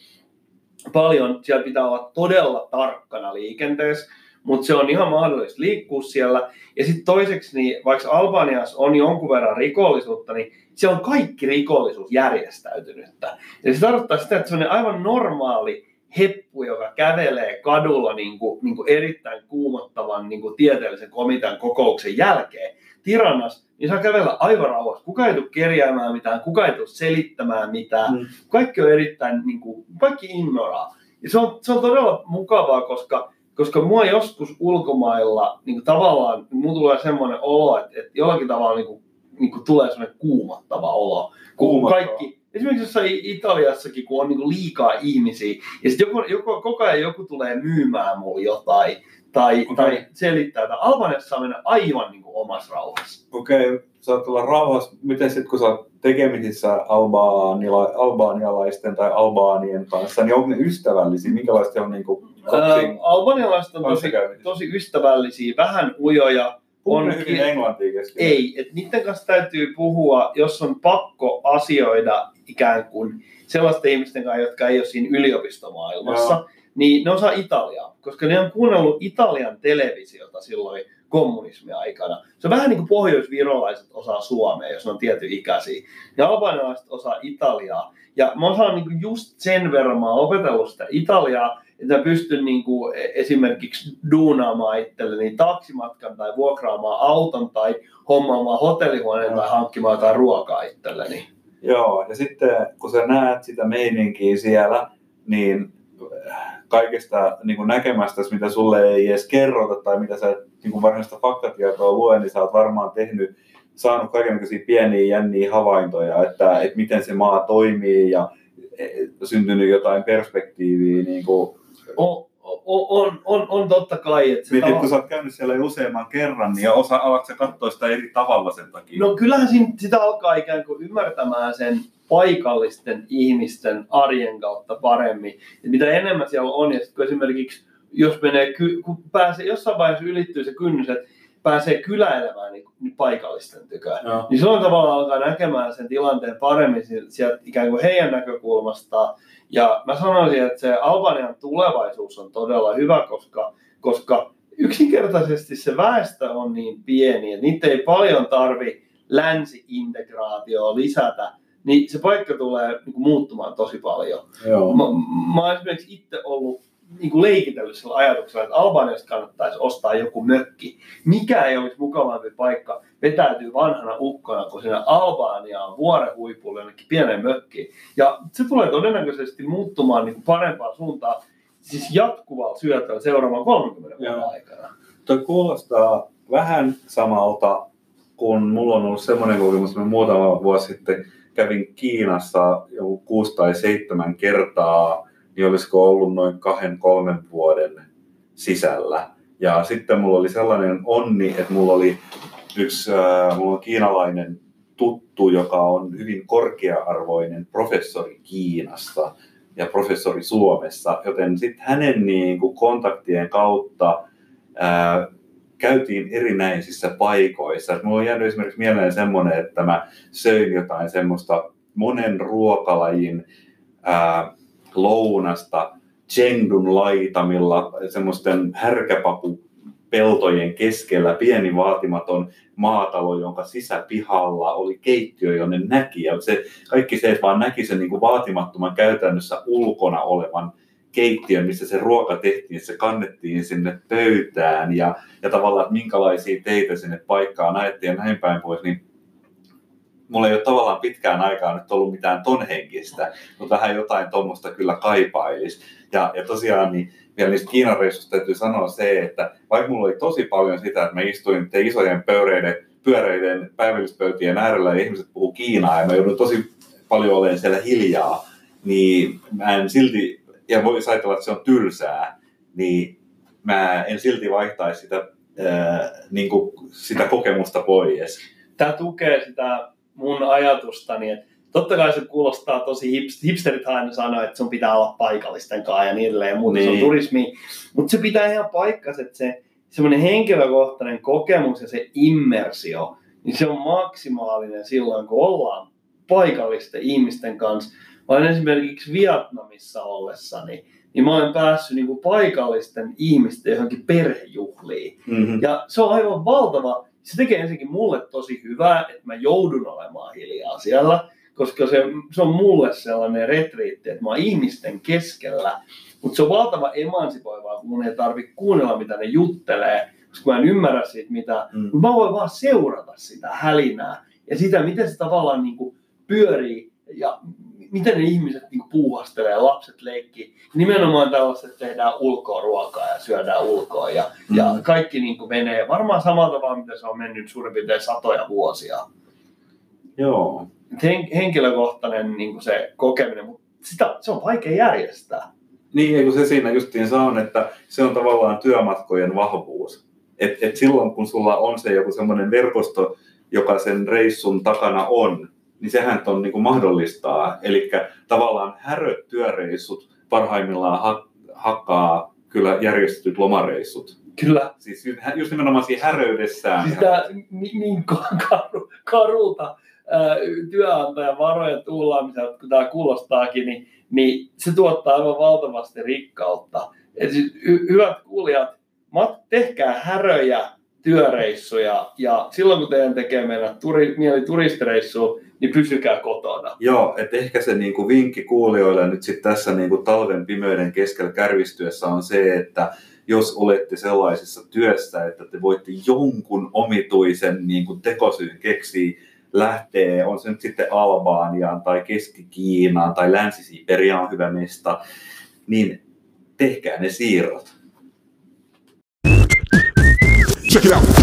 Paljon. Siellä pitää olla todella tarkkana liikenteessä, mutta se on ihan mahdollista liikkua siellä. Ja sitten toiseksi, niin vaikka Albaniassa on jonkun verran rikollisuutta, niin siellä on kaikki rikollisuus järjestäytynyttä. Ja se tarkoittaa sitä, että se on aivan normaali heppu, joka kävelee kadulla niin kuin, niin kuin erittäin kuumottavan niin kuin tieteellisen komitean kokouksen jälkeen. Tiranas, niin saa kävellä aivan rauhassa. Kuka ei tule kerjäämään mitään, kuka ei tule selittämään mitään. Mm. Kaikki on erittäin, niin kuin, kaikki ignoraa. Ja se on, se on todella mukavaa, koska, koska mua joskus ulkomailla niin kuin tavallaan, mulla tulee semmoinen olo, että, että jollakin tavalla niin kuin, niin kuin tulee semmoinen kuumottava olo. Kun Kuumottava. kaikki, esimerkiksi jossain Italiassakin, kun on niin kuin liikaa ihmisiä, ja sitten joku, joku, koko ajan joku tulee myymään mulle jotain, tai, Okei. tai selittää, että Albaniassa saa mennä aivan niin kuin omassa rauhassa. Okei, okay, saat olla rauhassa. Miten sitten kun sä oot tekemisissä albaanila, albaanialaisten tai albaanien kanssa, niin onko ne ystävällisiä? Minkälaista on niinku Ää, kaksi albanialaiset on tosi, tosi ystävällisiä, vähän ujoja, Puhuu on hyvin englantia? Ei, että niiden kanssa täytyy puhua, jos on pakko asioida ikään kuin sellaisten ihmisten kanssa, jotka ei ole siinä yliopistomaailmassa, Joo. Niin ne osaa Italiaa, koska ne on kuunnellut Italian televisiota silloin kommunismiaikana. Se on vähän niin kuin pohjoisvirolaiset osaa suomea, jos ne on tietyn ikäisiä. Ja albanialaiset osaa Italiaa. Ja mä osaan niin kuin just sen verran, mä opetellut sitä Italiaa, että mä pystyn niin kuin esimerkiksi duunaamaan itselleni taksimatkan tai vuokraamaan auton tai hommaamaan hotellihuoneen tai hankkimaan jotain ruokaa itselleni. Joo, ja sitten kun sä näet sitä meininkiä siellä, niin kaikesta niin kuin näkemästä, mitä sulle ei edes kerrota tai mitä sä niin kuin varsinaista faktatietoa lue, niin sä oot varmaan tehnyt, saanut kaikenlaisia pieniä jänniä havaintoja, että, että miten se maa toimii ja eh, syntynyt jotain perspektiiviä. Niin kuin, on, on, on totta kai, että se mietit, tava- kun sä oot käynyt siellä jo useamman kerran, niin osa, alatko sä katsoa sitä eri tavalla sen takia? No kyllähän siinä, sitä alkaa ikään kuin ymmärtämään sen paikallisten ihmisten arjen kautta paremmin. Et mitä enemmän siellä on, ja kun esimerkiksi jos menee, kun pääsee, jossain vaiheessa ylittyy se kynnys, että pääsee kyläilemään niin, niin paikallisten tykö. Joo. Niin silloin tavallaan alkaa näkemään sen tilanteen paremmin si- sieltä ikään kuin heidän näkökulmastaan. Ja mä sanoisin, että se Albanian tulevaisuus on todella hyvä, koska, koska yksinkertaisesti se väestö on niin pieni, että niitä ei paljon tarvi länsi-integraatioa lisätä, niin se paikka tulee niin kuin, muuttumaan tosi paljon. Joo. Mä, mä oon esimerkiksi itse ollut niin kuin leikitellyt sillä ajatuksella, että Albaniasta kannattaisi ostaa joku mökki. Mikä ei olisi mukavampi paikka vetäytyy vanhana ukkona, kun sinne Albaniaan vuoren huipulle jonnekin pieneen mökkiin. Ja se tulee todennäköisesti muuttumaan niin kuin parempaan suuntaan, siis jatkuvalla syötöllä seuraavan 30 vuoden Joo. aikana. Toi kuulostaa vähän samalta, kun mulla on ollut semmoinen kokemus, että muutama vuosi sitten kävin Kiinassa joku kuusi tai seitsemän kertaa, niin olisiko ollut noin kahden, kolmen vuoden sisällä. Ja sitten mulla oli sellainen onni, että mulla oli yksi äh, mulla on kiinalainen tuttu, joka on hyvin korkea-arvoinen professori Kiinasta ja professori Suomessa, joten sitten hänen niin kuin, kontaktien kautta ää, käytiin erinäisissä paikoissa. Et mulla on jäänyt esimerkiksi mieleen semmoinen, että mä söin jotain semmoista monen ruokalajin ää, lounasta Chengdun laitamilla, semmoisten härkäpapupeltojen keskellä pieni vaatimaton maatalo, jonka sisäpihalla oli keittiö, jonne näki. Ja se, kaikki se, että vaan näki sen niin kuin vaatimattoman käytännössä ulkona olevan keittiön, missä se ruoka tehtiin, se kannettiin sinne pöytään ja, ja tavallaan, että minkälaisia teitä sinne paikkaan ajettiin ja näin päin pois, niin mulla ei ole tavallaan pitkään aikaa nyt ollut mitään ton henkistä, mutta vähän jotain tuommoista kyllä kaipailisi. Ja, ja tosiaan niin vielä niistä Kiinan täytyy sanoa se, että vaikka mulla oli tosi paljon sitä, että mä istuin niiden isojen pöyreiden, pyöreiden päivällispöytien äärellä ja ihmiset puhuu Kiinaa ja mä joudun tosi paljon olemaan siellä hiljaa, niin mä en silti, ja voi ajatella, että se on tylsää, niin mä en silti vaihtaisi sitä, ää, niin kuin sitä kokemusta pois. Tämä tukee sitä mun ajatustani, että totta kai se kuulostaa tosi hips, hipsterit aina sanoo, että sun pitää olla paikallisten kanssa ja niin edelleen ja muuta, se on Niin. turismi. Mutta se pitää ihan paikkansa, että se semmoinen henkilökohtainen kokemus ja se immersio, niin se on maksimaalinen silloin, kun ollaan paikallisten ihmisten kanssa. Mä olen esimerkiksi Vietnamissa ollessani, niin mä olen päässyt niin kuin paikallisten ihmisten johonkin perhejuhliin. Mm-hmm. Ja se on aivan valtava. Se tekee ensinnäkin mulle tosi hyvää, että mä joudun olemaan hiljaa siellä, koska se, se on mulle sellainen retriitti, että mä oon ihmisten keskellä. Mutta se on valtava emansipoivaa, kun mun ei tarvitse kuunnella, mitä ne juttelee, koska koska mä en ymmärrä siitä mitä, Mm. mutta mä voin vaan seurata sitä hälinää ja sitä, miten se tavallaan niin kuin pyörii ja miten ne ihmiset niin puuhastelee ja lapset leikkii. Nimenomaan tällaiset, että tehdään ulkoa ruokaa ja syödään ulkoa ja, Mm. ja kaikki niin kuin menee varmaan samalla tavalla, mitä se on mennyt suurin piirtein satoja vuosia. Joo. Hen, henkilökohtainen niin kuin se kokeminen, mutta sitä, se on vaikea järjestää. Niin, eikö se siinä justiinsa on, että se on tavallaan työmatkojen vahvuus. Et, et silloin kun sulla on se joku semmoinen verkosto, joka sen reissun takana on, niin sehän on niin kuin mahdollistaa. Eli tavallaan häröt työreissut parhaimmillaan ha- hakkaa kyllä järjestetyt lomareissut. Kyllä, Siis ju- just nimenomaan siinä häröydessään. tämä niin, karu, karulta työnantajan varojen tuhlaamiselta, kun tämä kuulostaakin, niin, niin se tuottaa aivan valtavasti rikkautta. Et siis, hy, hyvät kuulijat, mat, tehkää häröjä työreissuja ja silloin kun teidän tekee mennä turi, mieli turistireissuun, niin pysykää kotona. Joo, että ehkä se niinku vinkki kuulijoille nyt sitten tässä niinku talven pimeyden keskellä kärvistyessä on se, että jos olette sellaisessa työssä, että te voitte jonkun omituisen niinku tekosyyn keksiä, lähtee, on se nyt sitten Albaaniaan tai Keski-Kiinaan tai Länsi-Siberia on hyvä mesta, niin tehkää ne siirrot. Check it out.